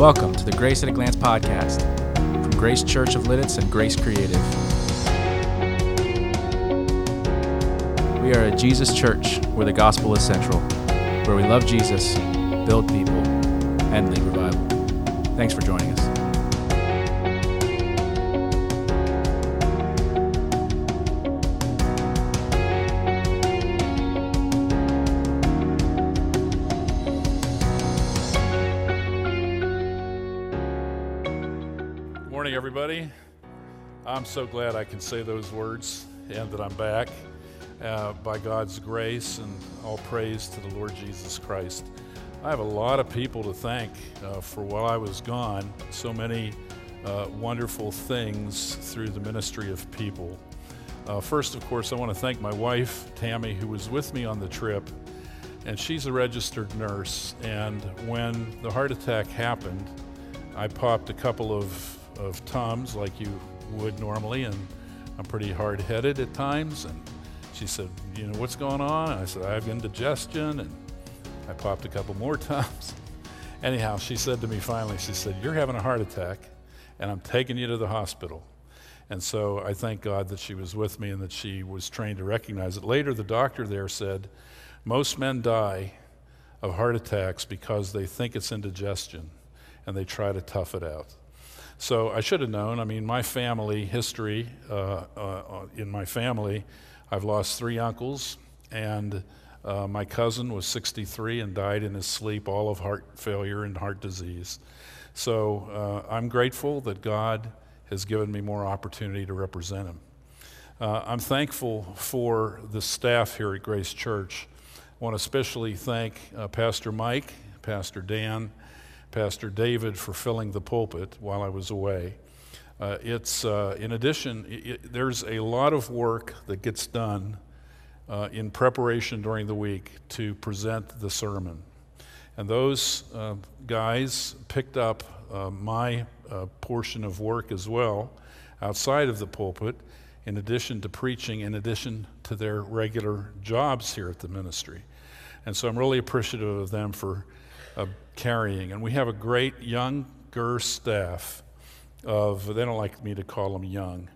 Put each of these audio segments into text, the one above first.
Welcome to the Grace at a Glance podcast from Grace Church of Lititz and Grace Creative. We are a Jesus church where the gospel is central, where we love Jesus, build people, and lead revival. Thanks for joining us. I'm so glad I can say those words and that I'm back uh, by God's grace and all praise to the Lord Jesus Christ. I have a lot of people to thank uh, for while I was gone. So many uh, wonderful things through the ministry of people. Uh, first, of course, I want to thank my wife, Tammy, who was with me on the trip. And she's a registered nurse. And when the heart attack happened, I popped a couple of, of Tums like you would normally, and I'm pretty hard headed at times. And she said, You know, what's going on? I said, I have indigestion. And I popped a couple more times. Anyhow, she said to me finally, She said, You're having a heart attack, and I'm taking you to the hospital. And so I thank God that she was with me and that she was trained to recognize it. Later, the doctor there said, Most men die of heart attacks because they think it's indigestion and they try to tough it out. So I should have known. I mean, my family history, uh, uh, in my family, I've lost three uncles, and uh, my cousin was 63 and died in his sleep, all of heart failure and heart disease. So uh, I'm grateful that God has given me more opportunity to represent him. Uh, I'm thankful for the staff here at Grace Church. I want to especially thank uh, Pastor Mike, Pastor Dan, Pastor David for filling the pulpit while I was away. Uh, it's, uh, in addition, it, there's a lot of work that gets done uh, in preparation during the week to present the sermon. And those uh, guys picked up uh, my uh, portion of work as well outside of the pulpit, in addition to preaching, in addition to their regular jobs here at the ministry. And so I'm really appreciative of them for uh, carrying. And we have a great younger staff of, they don't like me to call them young,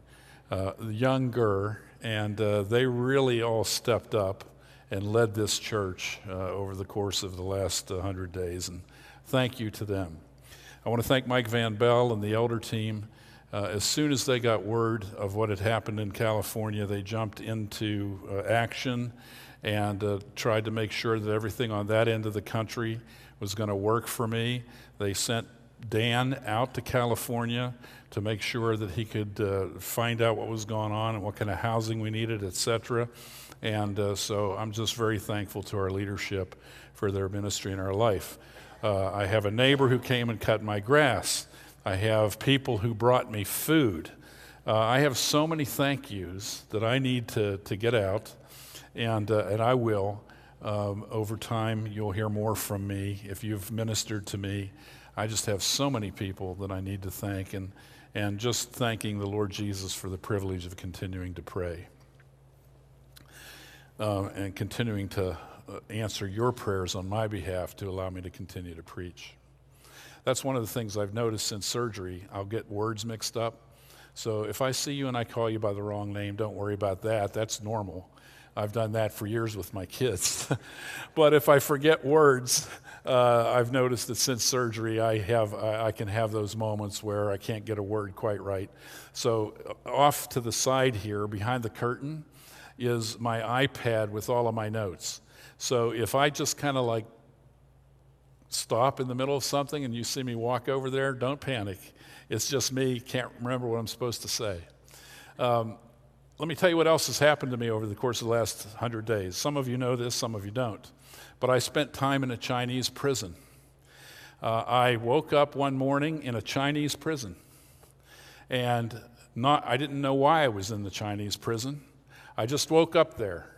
uh, younger, and uh, they really all stepped up and led this church uh, over the course of the last 100 days. And thank you to them. I want to thank Mike Van Bell and the elder team. Uh, as soon as they got word of what had happened in California, they jumped into uh, action and uh, tried to make sure that everything on that end of the country was going to work for me. They sent Dan out to California to make sure that he could uh, find out what was going on and what kind of housing we needed, etc. And uh, so I'm just very thankful to our leadership for their ministry in our life. Uh, I have a neighbor who came and cut my grass. I have people who brought me food. Uh, I have so many thank yous that I need to, to get out, and, uh, and I will. Um, over time, you'll hear more from me if you've ministered to me. I just have so many people that I need to thank, and, and just thanking the Lord Jesus for the privilege of continuing to pray uh, and continuing to uh, answer your prayers on my behalf to allow me to continue to preach. That's one of the things I've noticed since surgery. I'll get words mixed up. So if I see you and I call you by the wrong name, don't worry about that. That's normal. I've done that for years with my kids. but if I forget words, uh, I've noticed that since surgery, I, have, I, I, can have those moments where I can't get a word quite right. So, uh, off to the side here, behind the curtain, is my iPad with all of my notes. So, if I just kind of like stop in the middle of something and you see me walk over there, don't panic. It's just me, can't remember what I'm supposed to say. Um, let me tell you what else has happened to me over the course of the last 100 days. Some of you know this, some of you don't. But I spent time in a Chinese prison. Uh, I woke up one morning in a Chinese prison. And not, I didn't know why I was in the Chinese prison. I just woke up there.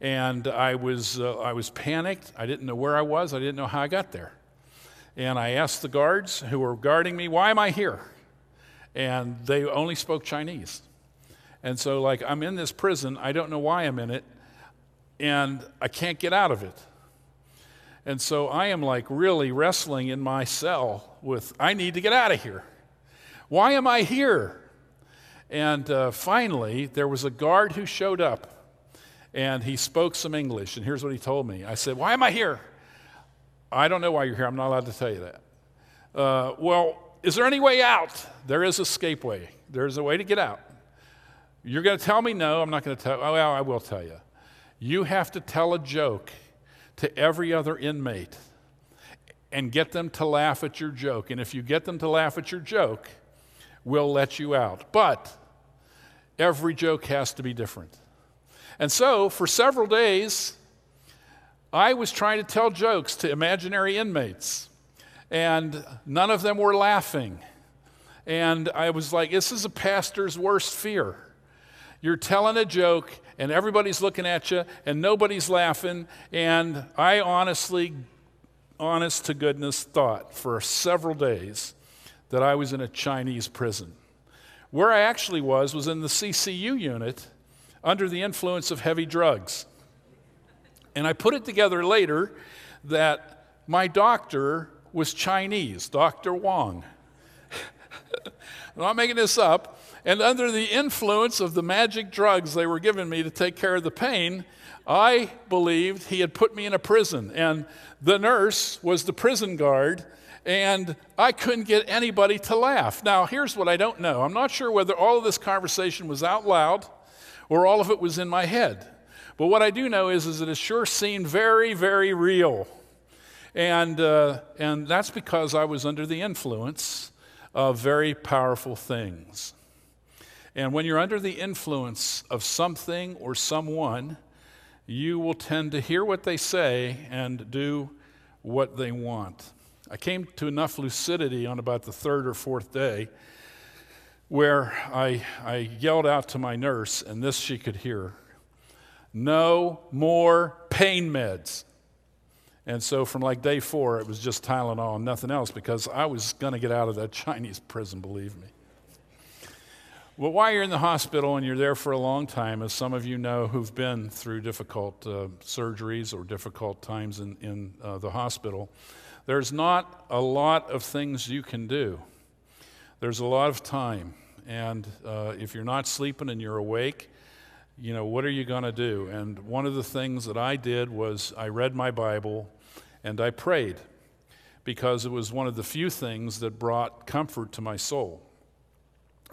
And I was, uh, I was panicked. I didn't know where I was. I didn't know how I got there. And I asked the guards who were guarding me, Why am I here? And they only spoke Chinese. And so, like, I'm in this prison. I don't know why I'm in it. And I can't get out of it. And so I am like really wrestling in my cell with, I need to get out of here. Why am I here? And uh, finally, there was a guard who showed up and he spoke some English. And here's what he told me I said, Why am I here? I don't know why you're here. I'm not allowed to tell you that. Uh, well, is there any way out? There is a escape way. There's a way to get out. You're going to tell me no. I'm not going to tell. Oh, well, I will tell you. You have to tell a joke to every other inmate and get them to laugh at your joke. And if you get them to laugh at your joke, we'll let you out. But every joke has to be different. And so, for several days, I was trying to tell jokes to imaginary inmates, and none of them were laughing. And I was like, this is a pastor's worst fear. You're telling a joke, and everybody's looking at you, and nobody's laughing. And I honestly, honest to goodness, thought for several days that I was in a Chinese prison. Where I actually was was in the CCU unit under the influence of heavy drugs. And I put it together later that my doctor was Chinese, Dr. Wong. I'm not making this up. And under the influence of the magic drugs they were giving me to take care of the pain, I believed he had put me in a prison. And the nurse was the prison guard, and I couldn't get anybody to laugh. Now, here's what I don't know I'm not sure whether all of this conversation was out loud or all of it was in my head. But what I do know is, is that it sure seemed very, very real. And, uh, and that's because I was under the influence of very powerful things. And when you're under the influence of something or someone, you will tend to hear what they say and do what they want. I came to enough lucidity on about the third or fourth day where I, I yelled out to my nurse, and this she could hear no more pain meds. And so from like day four, it was just Tylenol and nothing else because I was going to get out of that Chinese prison, believe me. Well, while you're in the hospital and you're there for a long time, as some of you know who've been through difficult uh, surgeries or difficult times in, in uh, the hospital, there's not a lot of things you can do. There's a lot of time. And uh, if you're not sleeping and you're awake, you know, what are you going to do? And one of the things that I did was I read my Bible and I prayed because it was one of the few things that brought comfort to my soul.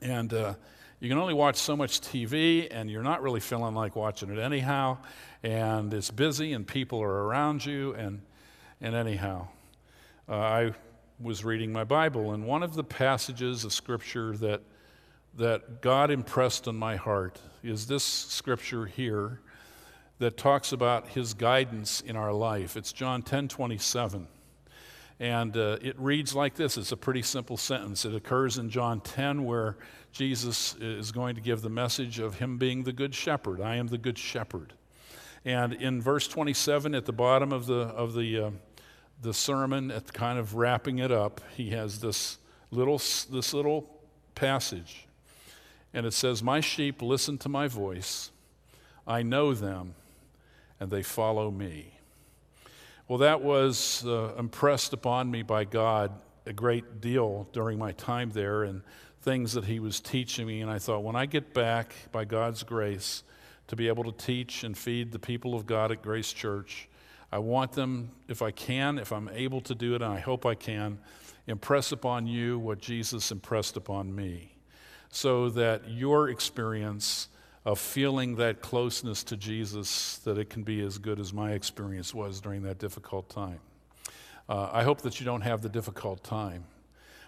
And uh, you can only watch so much TV, and you're not really feeling like watching it anyhow. And it's busy, and people are around you, and, and anyhow. Uh, I was reading my Bible, and one of the passages of Scripture that that God impressed on my heart is this scripture here that talks about his guidance in our life. It's John 10 27. And uh, it reads like this it's a pretty simple sentence. It occurs in John 10, where Jesus is going to give the message of him being the good shepherd. I am the good shepherd. And in verse 27, at the bottom of the, of the, uh, the sermon, at kind of wrapping it up, he has this little, this little passage and it says, My sheep listen to my voice. I know them, and they follow me. Well, that was uh, impressed upon me by God a great deal during my time there and things that He was teaching me. And I thought, when I get back, by God's grace, to be able to teach and feed the people of God at Grace Church, I want them, if I can, if I'm able to do it, and I hope I can, impress upon you what Jesus impressed upon me so that your experience of feeling that closeness to Jesus that it can be as good as my experience was during that difficult time. Uh, I hope that you don't have the difficult time,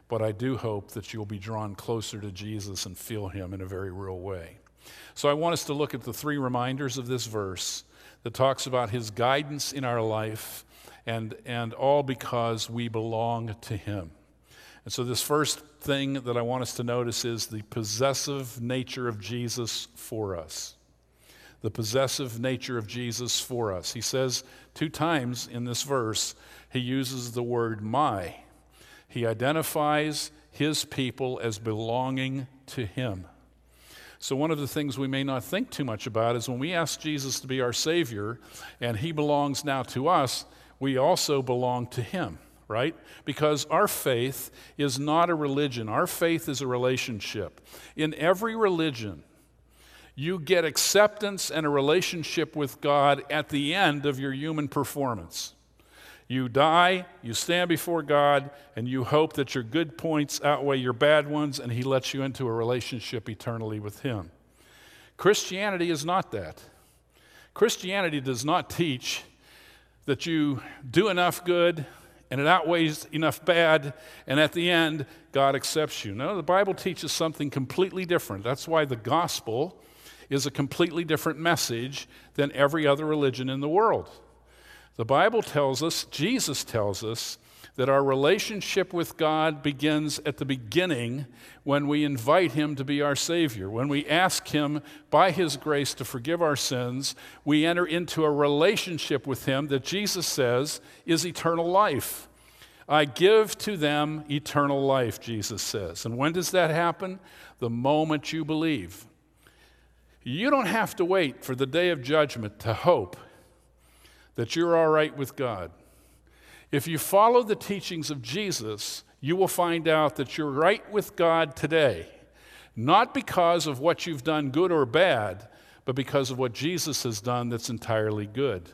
but I do hope that you'll be drawn closer to Jesus and feel him in a very real way. So I want us to look at the three reminders of this verse that talks about his guidance in our life and, and all because we belong to him. And so, this first thing that I want us to notice is the possessive nature of Jesus for us. The possessive nature of Jesus for us. He says two times in this verse, he uses the word my. He identifies his people as belonging to him. So, one of the things we may not think too much about is when we ask Jesus to be our Savior and he belongs now to us, we also belong to Him, right? Because our faith is not a religion, our faith is a relationship. In every religion, you get acceptance and a relationship with God at the end of your human performance. You die, you stand before God, and you hope that your good points outweigh your bad ones, and He lets you into a relationship eternally with Him. Christianity is not that. Christianity does not teach that you do enough good and it outweighs enough bad, and at the end, God accepts you. No, the Bible teaches something completely different. That's why the gospel is a completely different message than every other religion in the world. The Bible tells us, Jesus tells us, that our relationship with God begins at the beginning when we invite Him to be our Savior. When we ask Him by His grace to forgive our sins, we enter into a relationship with Him that Jesus says is eternal life. I give to them eternal life, Jesus says. And when does that happen? The moment you believe. You don't have to wait for the day of judgment to hope that you're all right with God. If you follow the teachings of Jesus, you will find out that you're right with God today, not because of what you've done good or bad, but because of what Jesus has done that's entirely good.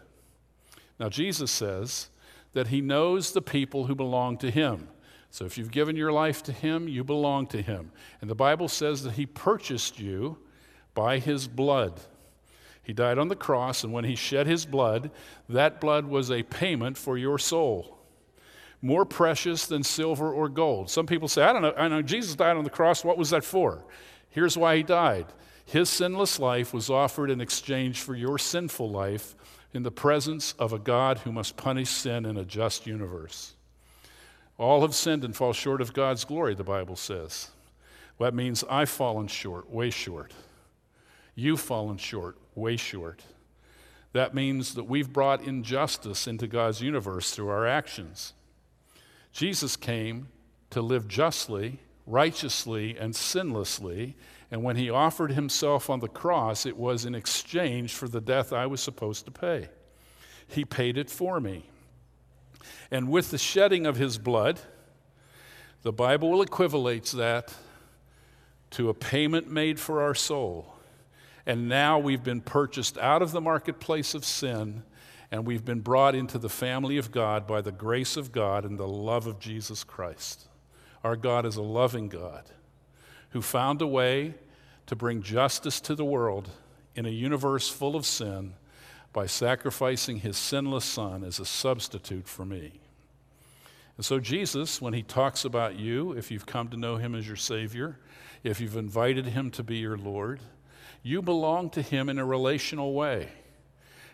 Now, Jesus says that he knows the people who belong to him. So if you've given your life to him, you belong to him. And the Bible says that he purchased you by his blood. He died on the cross, and when he shed his blood, that blood was a payment for your soul. More precious than silver or gold. Some people say, I don't know, I know Jesus died on the cross. What was that for? Here's why he died. His sinless life was offered in exchange for your sinful life in the presence of a God who must punish sin in a just universe. All have sinned and fall short of God's glory, the Bible says. That means I've fallen short, way short. You've fallen short, way short. That means that we've brought injustice into God's universe through our actions. Jesus came to live justly, righteously, and sinlessly. And when he offered himself on the cross, it was in exchange for the death I was supposed to pay. He paid it for me. And with the shedding of his blood, the Bible equivalates that to a payment made for our soul. And now we've been purchased out of the marketplace of sin and we've been brought into the family of God by the grace of God and the love of Jesus Christ. Our God is a loving God who found a way to bring justice to the world in a universe full of sin by sacrificing his sinless son as a substitute for me. And so, Jesus, when he talks about you, if you've come to know him as your Savior, if you've invited him to be your Lord, you belong to him in a relational way.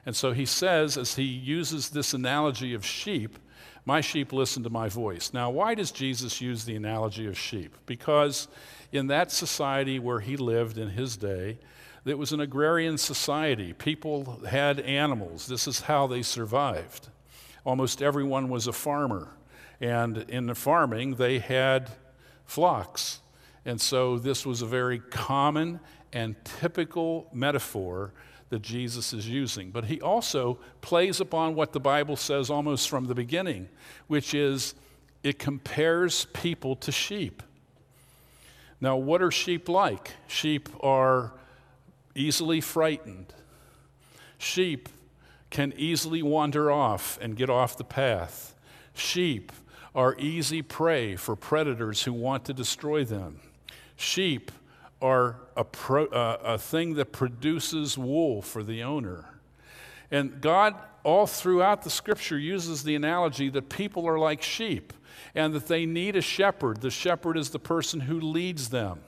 And so he says, as he uses this analogy of sheep, my sheep listen to my voice. Now, why does Jesus use the analogy of sheep? Because in that society where he lived in his day, it was an agrarian society. People had animals. This is how they survived. Almost everyone was a farmer. And in the farming, they had flocks. And so this was a very common and typical metaphor that Jesus is using. But he also plays upon what the Bible says almost from the beginning, which is it compares people to sheep. Now, what are sheep like? Sheep are easily frightened. Sheep can easily wander off and get off the path. Sheep are easy prey for predators who want to destroy them. Sheep are a, pro, uh, a thing that produces wool for the owner. And God, all throughout the scripture, uses the analogy that people are like sheep and that they need a shepherd. The shepherd is the person who leads them.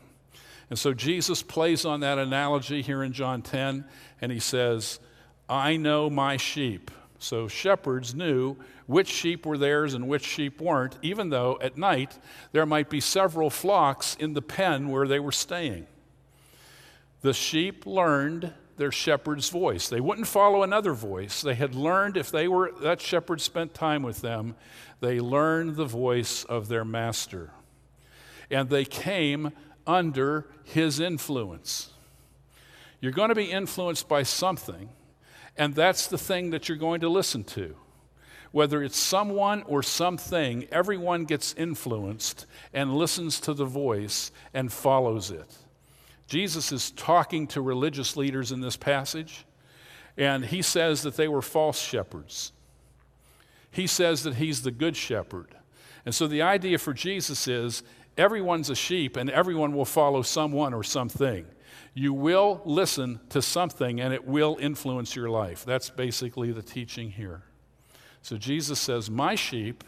And so Jesus plays on that analogy here in John 10, and he says, I know my sheep. So shepherds knew which sheep were theirs and which sheep weren't, even though at night there might be several flocks in the pen where they were staying. The sheep learned their shepherd's voice. They wouldn't follow another voice. They had learned if they were that shepherd spent time with them, they learned the voice of their master. And they came under his influence. You're going to be influenced by something, and that's the thing that you're going to listen to. Whether it's someone or something, everyone gets influenced and listens to the voice and follows it. Jesus is talking to religious leaders in this passage, and he says that they were false shepherds. He says that he's the good shepherd. And so the idea for Jesus is everyone's a sheep and everyone will follow someone or something. You will listen to something and it will influence your life. That's basically the teaching here. So Jesus says, My sheep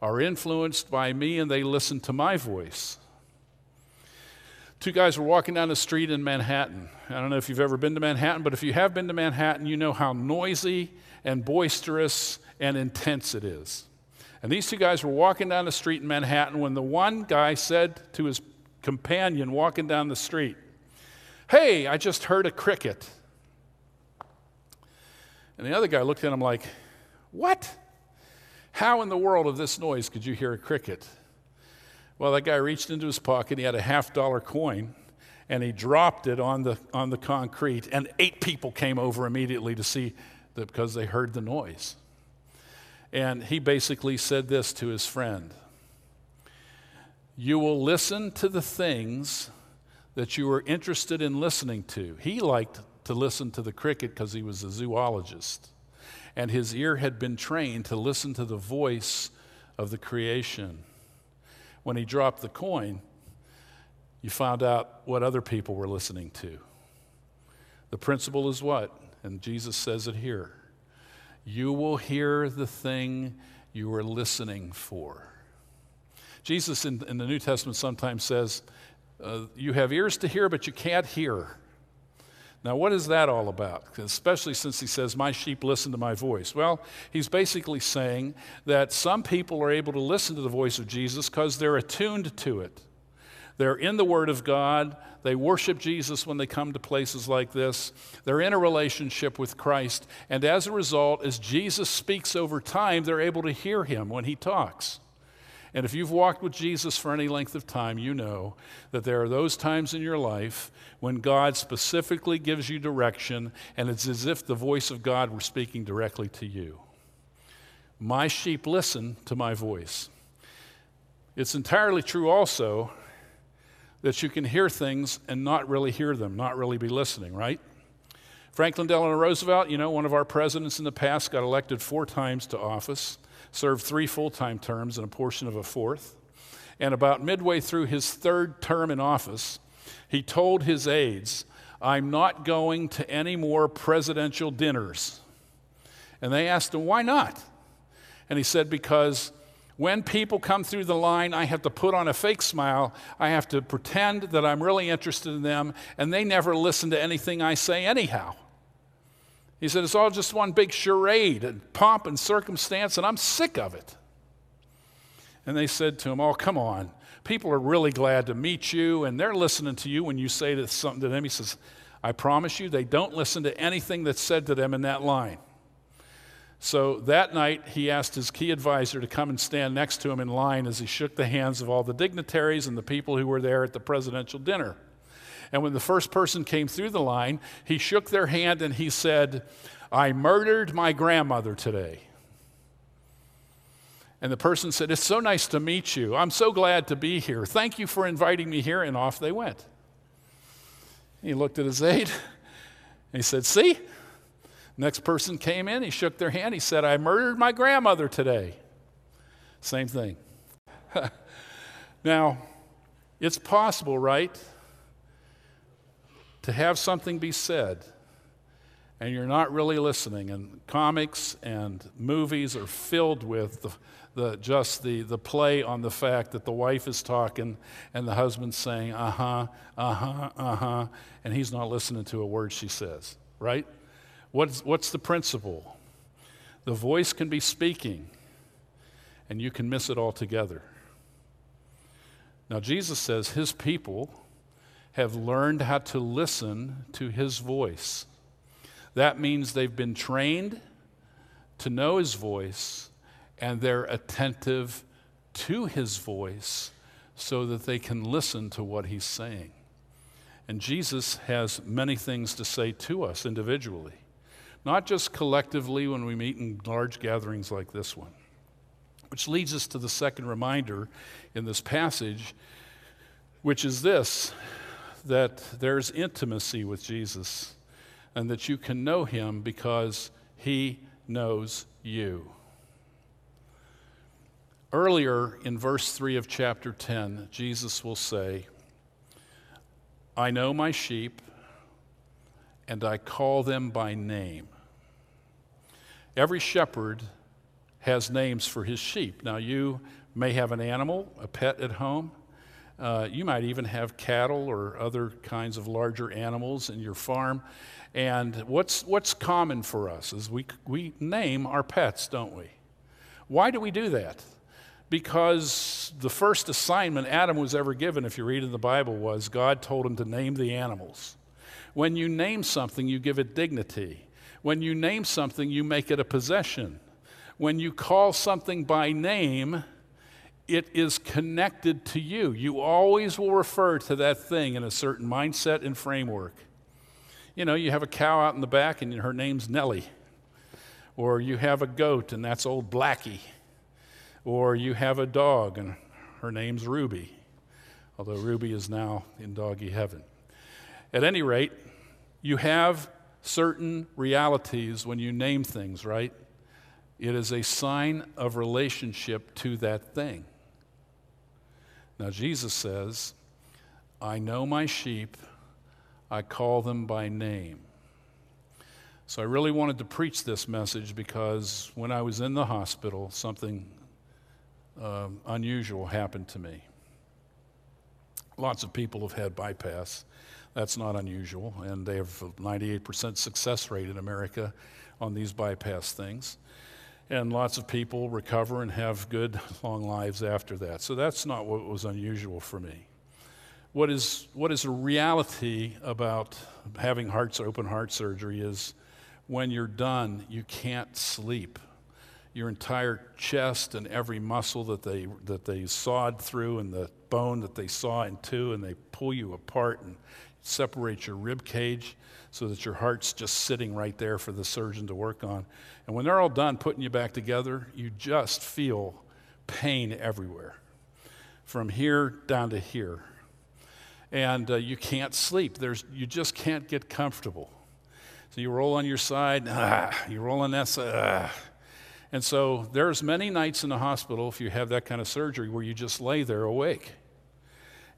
are influenced by me and they listen to my voice. Two guys were walking down the street in Manhattan. I don't know if you've ever been to Manhattan, but if you have been to Manhattan, you know how noisy and boisterous and intense it is. And these two guys were walking down the street in Manhattan when the one guy said to his companion walking down the street, Hey, I just heard a cricket. And the other guy looked at him like, What? How in the world of this noise could you hear a cricket? Well, that guy reached into his pocket, he had a half dollar coin, and he dropped it on the, on the concrete, and eight people came over immediately to see that because they heard the noise. And he basically said this to his friend You will listen to the things that you were interested in listening to. He liked to listen to the cricket because he was a zoologist, and his ear had been trained to listen to the voice of the creation. When he dropped the coin, you found out what other people were listening to. The principle is what? And Jesus says it here you will hear the thing you are listening for. Jesus in, in the New Testament sometimes says, uh, You have ears to hear, but you can't hear. Now, what is that all about? Especially since he says, My sheep listen to my voice. Well, he's basically saying that some people are able to listen to the voice of Jesus because they're attuned to it. They're in the Word of God. They worship Jesus when they come to places like this. They're in a relationship with Christ. And as a result, as Jesus speaks over time, they're able to hear him when he talks. And if you've walked with Jesus for any length of time, you know that there are those times in your life when God specifically gives you direction, and it's as if the voice of God were speaking directly to you. My sheep listen to my voice. It's entirely true also that you can hear things and not really hear them, not really be listening, right? Franklin Delano Roosevelt, you know, one of our presidents in the past, got elected four times to office, served three full time terms and a portion of a fourth. And about midway through his third term in office, he told his aides, I'm not going to any more presidential dinners. And they asked him, Why not? And he said, Because when people come through the line, I have to put on a fake smile. I have to pretend that I'm really interested in them, and they never listen to anything I say, anyhow. He said, It's all just one big charade and pomp and circumstance, and I'm sick of it. And they said to him, Oh, come on. People are really glad to meet you, and they're listening to you when you say something to them. He says, I promise you, they don't listen to anything that's said to them in that line. So that night, he asked his key advisor to come and stand next to him in line as he shook the hands of all the dignitaries and the people who were there at the presidential dinner. And when the first person came through the line, he shook their hand and he said, I murdered my grandmother today. And the person said, It's so nice to meet you. I'm so glad to be here. Thank you for inviting me here. And off they went. He looked at his aide and he said, See, Next person came in, he shook their hand, he said, I murdered my grandmother today. Same thing. now, it's possible, right, to have something be said and you're not really listening. And comics and movies are filled with the, the, just the, the play on the fact that the wife is talking and the husband's saying, uh huh, uh huh, uh huh, and he's not listening to a word she says, right? What's, what's the principle? The voice can be speaking, and you can miss it altogether. Now, Jesus says his people have learned how to listen to his voice. That means they've been trained to know his voice, and they're attentive to his voice so that they can listen to what he's saying. And Jesus has many things to say to us individually. not just collectively when we meet in large gatherings like this one. Which leads us to the second reminder in this passage, which is this that there's intimacy with Jesus and that you can know him because he knows you. Earlier in verse 3 of chapter 10, Jesus will say, I know my sheep, and I call them by name. Every shepherd has names for his sheep. Now, you may have an animal, a pet at home. Uh, you might even have cattle or other kinds of larger animals in your farm. And what's, what's common for us is we, we name our pets, don't we? Why do we do that? Because the first assignment Adam was ever given, if you read in the Bible, was God told him to name the animals. When you name something, you give it dignity. When you name something, you make it a possession. When you call something by name, it is connected to you. You always will refer to that thing in a certain mindset and framework. You know, you have a cow out in the back and her name's Nellie. Or you have a goat and that's old Blackie. Or you have a dog and her name's Ruby, although Ruby is now in doggy heaven. At any rate, you have certain realities when you name things, right? It is a sign of relationship to that thing. Now, Jesus says, I know my sheep, I call them by name. So I really wanted to preach this message because when I was in the hospital, something um, unusual happened to me. Lots of people have had bypass. That's not unusual, and they have a 98% success rate in America on these bypass things and lots of people recover and have good long lives after that. So that's not what was unusual for me. What is, what is a reality about having hearts, open heart surgery is when you're done, you can't sleep. Your entire chest and every muscle that they, that they sawed through and the bone that they saw in two and they pull you apart and separate your rib cage so that your heart's just sitting right there for the surgeon to work on. And when they're all done putting you back together, you just feel pain everywhere, from here down to here. And uh, you can't sleep. There's, you just can't get comfortable. So you roll on your side, ah, you roll on that side. Ah. And so there's many nights in the hospital, if you have that kind of surgery, where you just lay there awake.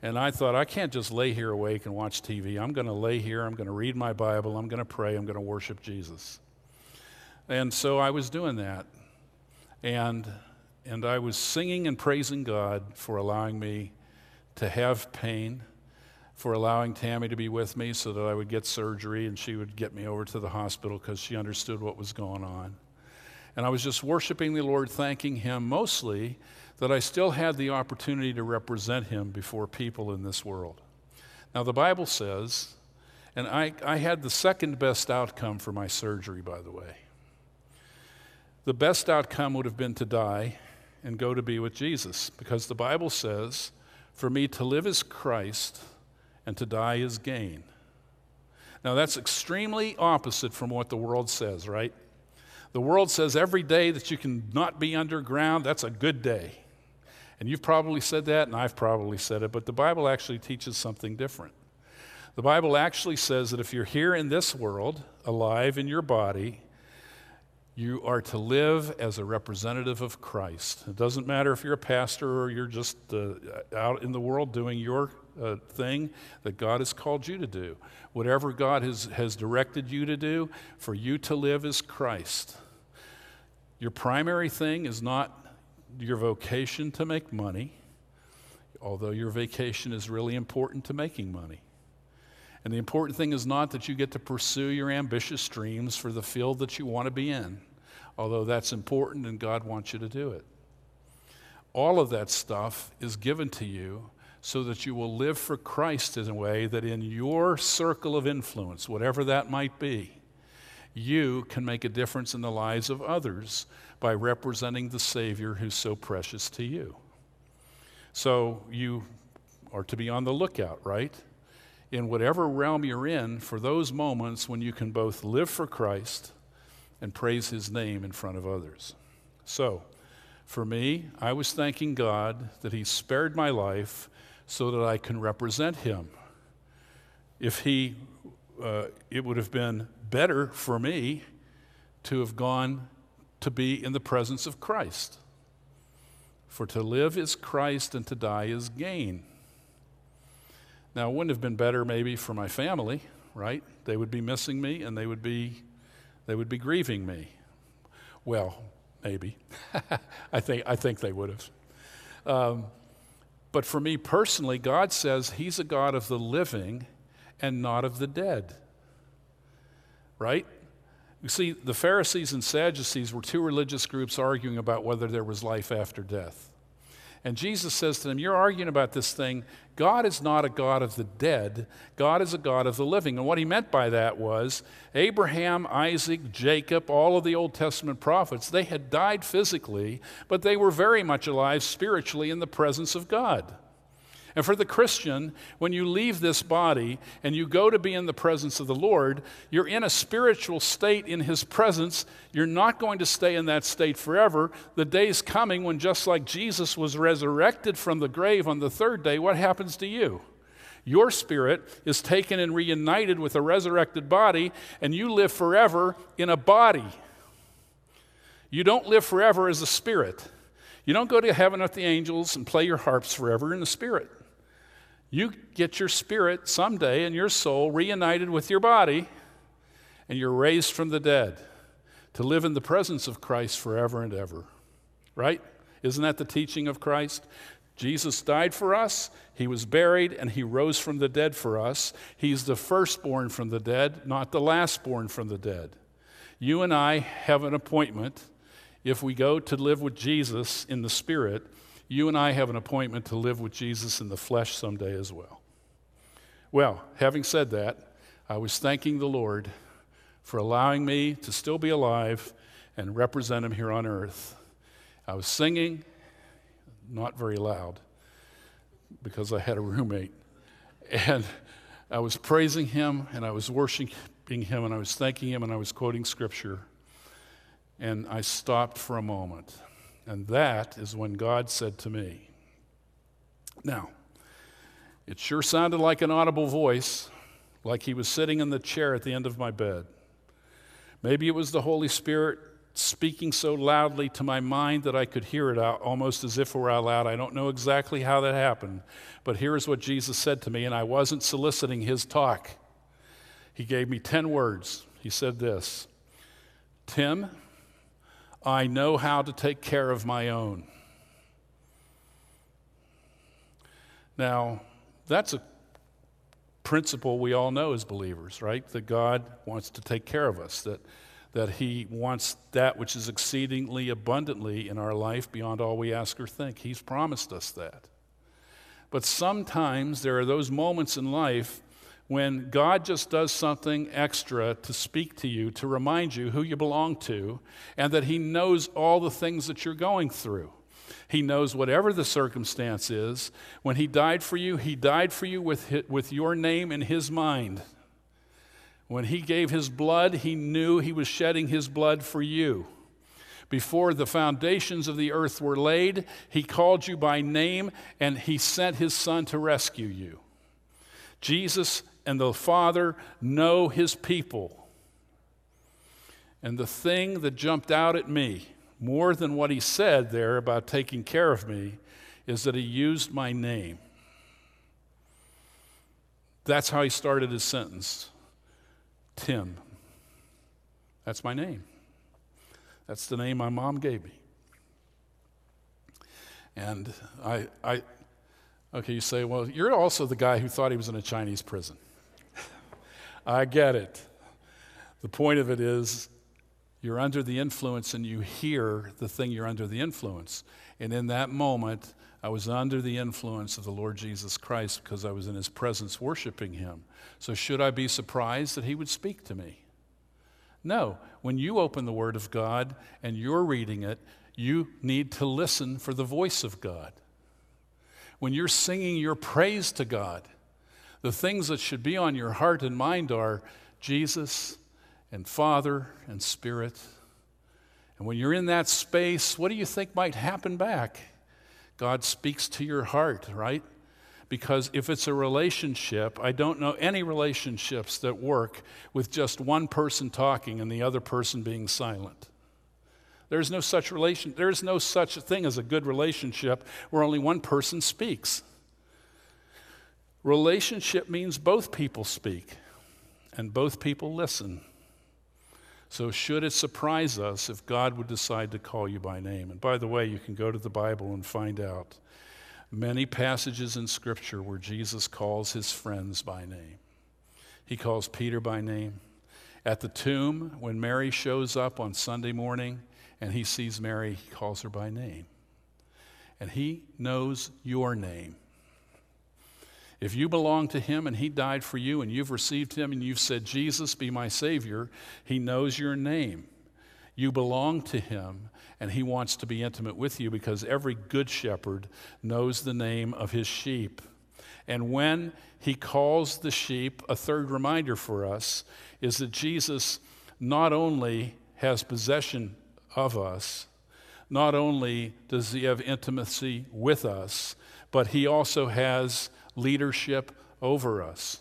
And I thought, I can't just lay here awake and watch TV. I'm going to lay here, I'm going to read my Bible, I'm going to pray, I'm going to worship Jesus. And so I was doing that. And, and I was singing and praising God for allowing me to have pain, for allowing Tammy to be with me so that I would get surgery and she would get me over to the hospital because she understood what was going on. And I was just worshiping the Lord, thanking Him mostly that I still had the opportunity to represent him before people in this world. Now, the Bible says, and I, I had the second best outcome for my surgery, by the way. The best outcome would have been to die and go to be with Jesus, because the Bible says, for me to live is Christ and to die is gain. Now, that's extremely opposite from what the world says, right? The world says every day that you can not be underground, that's a good day. And you've probably said that, and I've probably said it, but the Bible actually teaches something different. The Bible actually says that if you're here in this world, alive in your body, you are to live as a representative of Christ. It doesn't matter if you're a pastor or you're just uh, out in the world doing your uh, thing that God has called you to do. Whatever God has, has directed you to do, for you to live is Christ. Your primary thing is not your vocation to make money, although your vacation is really important to making money. And the important thing is not that you get to pursue your ambitious dreams for the field that you want to be in, although that's important and God wants you to do it. All of that stuff is given to you so that you will live for Christ in a way that in your circle of influence, whatever that might be, you can make a difference in the lives of others by representing the Savior who's so precious to you. So you are to be on the lookout, right? In whatever realm you're in, for those moments when you can both live for Christ and praise his name in front of others. So, for me, I was thanking God that he spared my life so that I can represent him. If he, uh, it would have been better for me to have gone to be in the presence of Christ. For to live is Christ and to die is gain. Now, it wouldn't have been better maybe for my family, right? They would be missing me and they would be, they would be grieving me. Well, maybe. I, think, I think they would have. Um, but for me personally, God says He's a God of the living and not of the dead. Right? You see, the Pharisees and Sadducees were two religious groups arguing about whether there was life after death. And Jesus says to them, You're arguing about this thing. God is not a God of the dead, God is a God of the living. And what he meant by that was Abraham, Isaac, Jacob, all of the Old Testament prophets, they had died physically, but they were very much alive spiritually in the presence of God. And for the Christian, when you leave this body and you go to be in the presence of the Lord, you're in a spiritual state in His presence. You're not going to stay in that state forever. The day's coming when, just like Jesus was resurrected from the grave on the third day, what happens to you? Your spirit is taken and reunited with a resurrected body, and you live forever in a body. You don't live forever as a spirit. You don't go to heaven with the angels and play your harps forever in the spirit. You get your spirit someday and your soul reunited with your body, and you're raised from the dead to live in the presence of Christ forever and ever. Right? Isn't that the teaching of Christ? Jesus died for us, he was buried, and he rose from the dead for us. He's the firstborn from the dead, not the lastborn from the dead. You and I have an appointment if we go to live with Jesus in the Spirit you and I have an appointment to live with Jesus in the flesh someday as well. Well, having said that, I was thanking the Lord for allowing me to still be alive and represent Him here on earth. I was singing, not very loud, because I had a roommate. And I was praising Him and I was worshiping Him and I was thanking Him and I was quoting Scripture. And I stopped for a moment. And that is when God said to me, Now, it sure sounded like an audible voice, like he was sitting in the chair at the end of my bed. Maybe it was the Holy Spirit speaking so loudly to my mind that I could hear it out almost as if it were out loud. I don't know exactly how that happened, but here's what Jesus said to me, and I wasn't soliciting his talk. He gave me 10 words. He said this Tim, I know how to take care of my own. Now, that's a principle we all know as believers, right? That God wants to take care of us, that, that He wants that which is exceedingly abundantly in our life beyond all we ask or think. He's promised us that. But sometimes there are those moments in life when God just does something extra to speak to you, to remind you who you belong to, and that He knows all the things that you're going through. He knows whatever the circumstance is. When He died for you, He died for you with, with your name in His mind. When He gave His blood, He knew He was shedding His blood for you. Before the foundations of the earth were laid, He called you by name and He sent His Son to rescue you. Jesus and the Father know his people. And the thing that jumped out at me, more than what he said there about taking care of me, is that he used my name. That's how he started his sentence Tim. That's my name. That's the name my mom gave me. And I, I, okay, you say, well, you're also the guy who thought he was in a Chinese prison. I get it. The point of it is you're under the influence and you hear the thing you're under the influence. And in that moment, I was under the influence of the Lord Jesus Christ because I was in his presence worshiping him. So, should I be surprised that he would speak to me? No. When you open the Word of God and you're reading it, you need to listen for the voice of God. When you're singing your praise to God, the things that should be on your heart and mind are Jesus and Father and Spirit. And when you're in that space, what do you think might happen back? God speaks to your heart, right? Because if it's a relationship, I don't know any relationships that work with just one person talking and the other person being silent. There's no such relation, there's no such thing as a good relationship where only one person speaks. Relationship means both people speak and both people listen. So, should it surprise us if God would decide to call you by name? And by the way, you can go to the Bible and find out many passages in Scripture where Jesus calls his friends by name. He calls Peter by name. At the tomb, when Mary shows up on Sunday morning and he sees Mary, he calls her by name. And he knows your name. If you belong to Him and He died for you and you've received Him and you've said, Jesus, be my Savior, He knows your name. You belong to Him and He wants to be intimate with you because every good shepherd knows the name of his sheep. And when He calls the sheep, a third reminder for us is that Jesus not only has possession of us, not only does He have intimacy with us, but He also has leadership over us.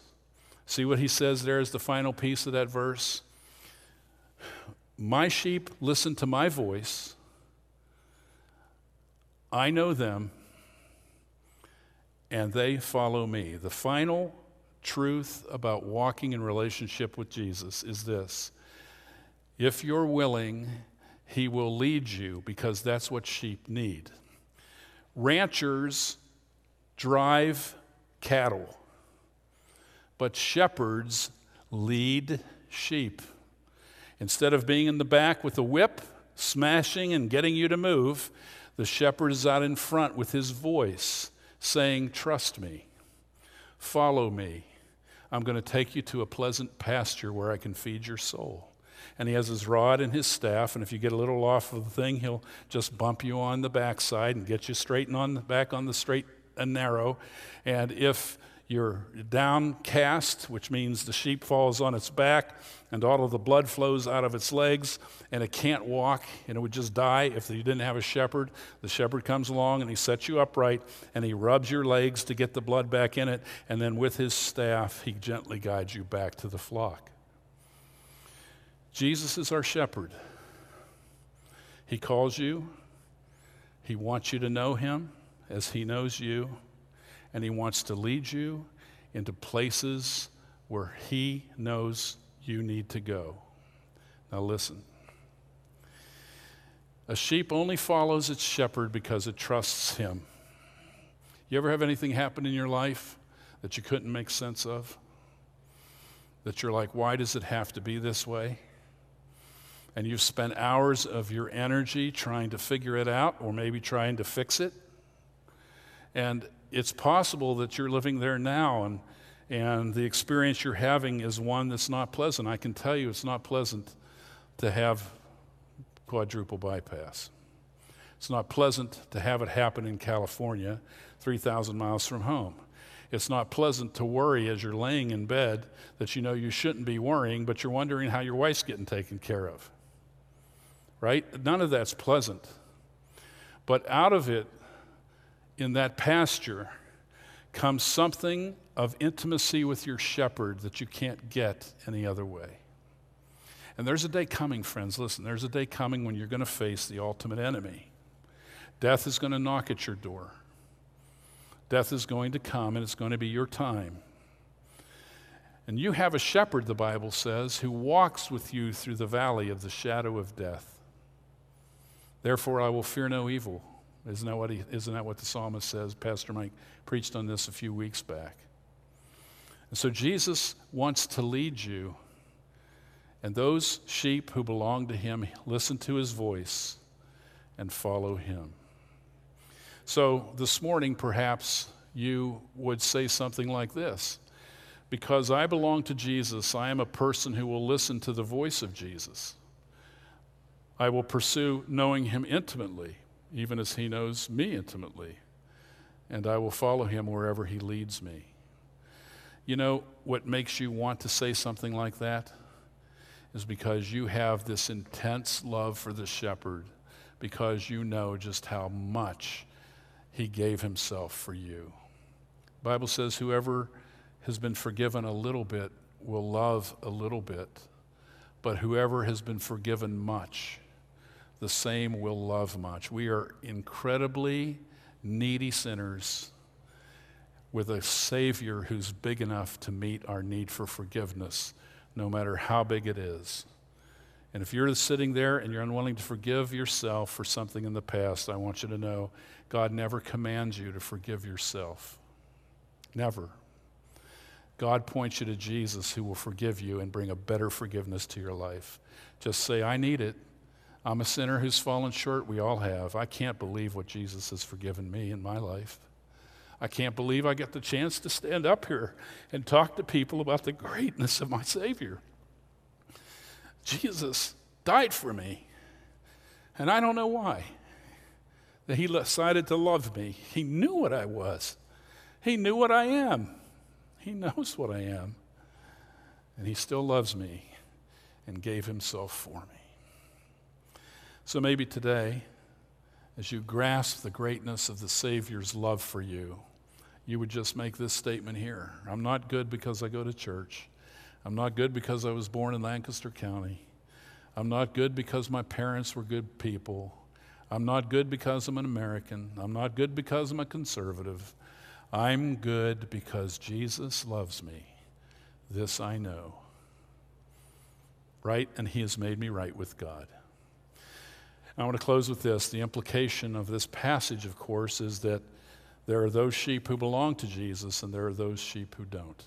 See what he says there is the final piece of that verse? My sheep listen to my voice. I know them, and they follow me. The final truth about walking in relationship with Jesus is this if you're willing, he will lead you because that's what sheep need. Ranchers drive cattle, but shepherds lead sheep. Instead of being in the back with a whip, smashing and getting you to move, the shepherd is out in front with his voice saying, Trust me, follow me. I'm going to take you to a pleasant pasture where I can feed your soul. And he has his rod and his staff, and if you get a little off of the thing, he'll just bump you on the backside and get you straight on the back on the straight and narrow. And if you're downcast, which means the sheep falls on its back and all of the blood flows out of its legs and it can't walk and it would just die if you didn't have a shepherd. The shepherd comes along and he sets you upright and he rubs your legs to get the blood back in it. And then with his staff, he gently guides you back to the flock. Jesus is our shepherd. He calls you, he wants you to know him as He knows you, and He wants to lead you into places where He knows you need to go. Now, listen. A sheep only follows its shepherd because it trusts him. You ever have anything happen in your life that you couldn't make sense of? That you're like, why does it have to be this way? And you've spent hours of your energy trying to figure it out or maybe trying to fix it? And it's possible that you're living there now and, and the experience you're having is one that's not pleasant. I can tell you it's not pleasant to have quadruple bypass. It's not pleasant to have it happen in California, 3,000 miles from home. It's not pleasant to worry as you're laying in bed that you know you shouldn't be worrying, but you're wondering how your wife's getting taken care of. Right? None of that's pleasant. But out of it in that pasture comes something of intimacy with your shepherd that you can't get any other way. And there's a day coming, friends. Listen, there's a day coming when you're going to face the ultimate enemy. Death is going to knock at your door. Death is going to come, and it's going to be your time. And you have a shepherd, the Bible says, who walks with you through the valley of the shadow of death. Therefore, I will fear no evil isn't that what, he, isn't that what the psalmist says? Pastor Mike preached on this a few weeks back. And so Jesus wants to lead you, and those sheep who belong to him listen to his voice and follow him. So this morning, perhaps you would say something like this Because I belong to Jesus, I am a person who will listen to the voice of Jesus. I will pursue knowing him intimately even as he knows me intimately, and I will follow him wherever he leads me. You know what makes you want to say something like that? is because you have this intense love for the shepherd, because you know just how much he gave himself for you. The Bible says whoever has been forgiven a little bit will love a little bit, but whoever has been forgiven much, the same will love much. We are incredibly needy sinners with a Savior who's big enough to meet our need for forgiveness, no matter how big it is. And if you're sitting there and you're unwilling to forgive yourself for something in the past, I want you to know God never commands you to forgive yourself. Never. God points you to Jesus who will forgive you and bring a better forgiveness to your life. Just say, I need it. I'm a sinner who's fallen short. We all have. I can't believe what Jesus has forgiven me in my life. I can't believe I get the chance to stand up here and talk to people about the greatness of my Savior. Jesus died for me, and I don't know why. That He decided to love me. He knew what I was, He knew what I am. He knows what I am. And He still loves me and gave Himself for me. So maybe today, as you grasp the greatness of the Savior's love for you, you would just make this statement here I'm not good because I go to church. I'm not good because I was born in Lancaster County. I'm not good because my parents were good people. I'm not good because I'm an American. I'm not good because I'm a conservative. I'm good because Jesus loves me. This I know. Right? And He has made me right with God. I want to close with this. The implication of this passage, of course, is that there are those sheep who belong to Jesus and there are those sheep who don't.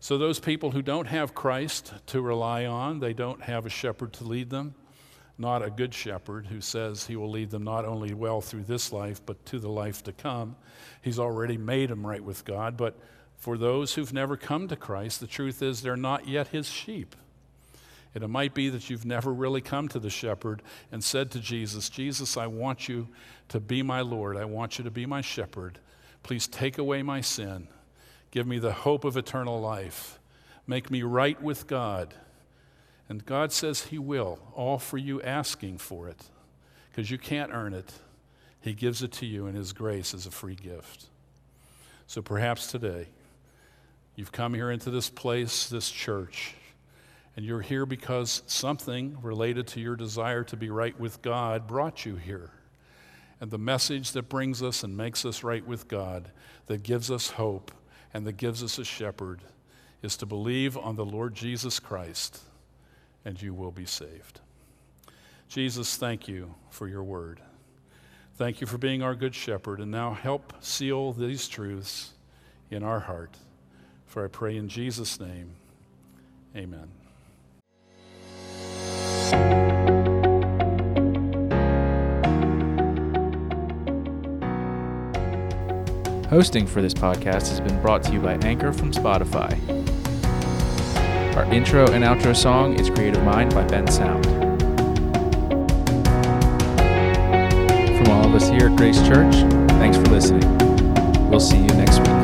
So, those people who don't have Christ to rely on, they don't have a shepherd to lead them, not a good shepherd who says he will lead them not only well through this life, but to the life to come. He's already made them right with God. But for those who've never come to Christ, the truth is they're not yet his sheep. And it might be that you've never really come to the shepherd and said to Jesus, Jesus, I want you to be my Lord. I want you to be my shepherd. Please take away my sin. Give me the hope of eternal life. Make me right with God. And God says He will, all for you asking for it, because you can't earn it. He gives it to you in His grace as a free gift. So perhaps today, you've come here into this place, this church, and you're here because something related to your desire to be right with God brought you here. And the message that brings us and makes us right with God, that gives us hope, and that gives us a shepherd is to believe on the Lord Jesus Christ, and you will be saved. Jesus, thank you for your word. Thank you for being our good shepherd, and now help seal these truths in our heart. For I pray in Jesus' name, amen. Hosting for this podcast has been brought to you by Anchor from Spotify. Our intro and outro song is Creative Mind by Bensound. From all of us here at Grace Church, thanks for listening. We'll see you next week.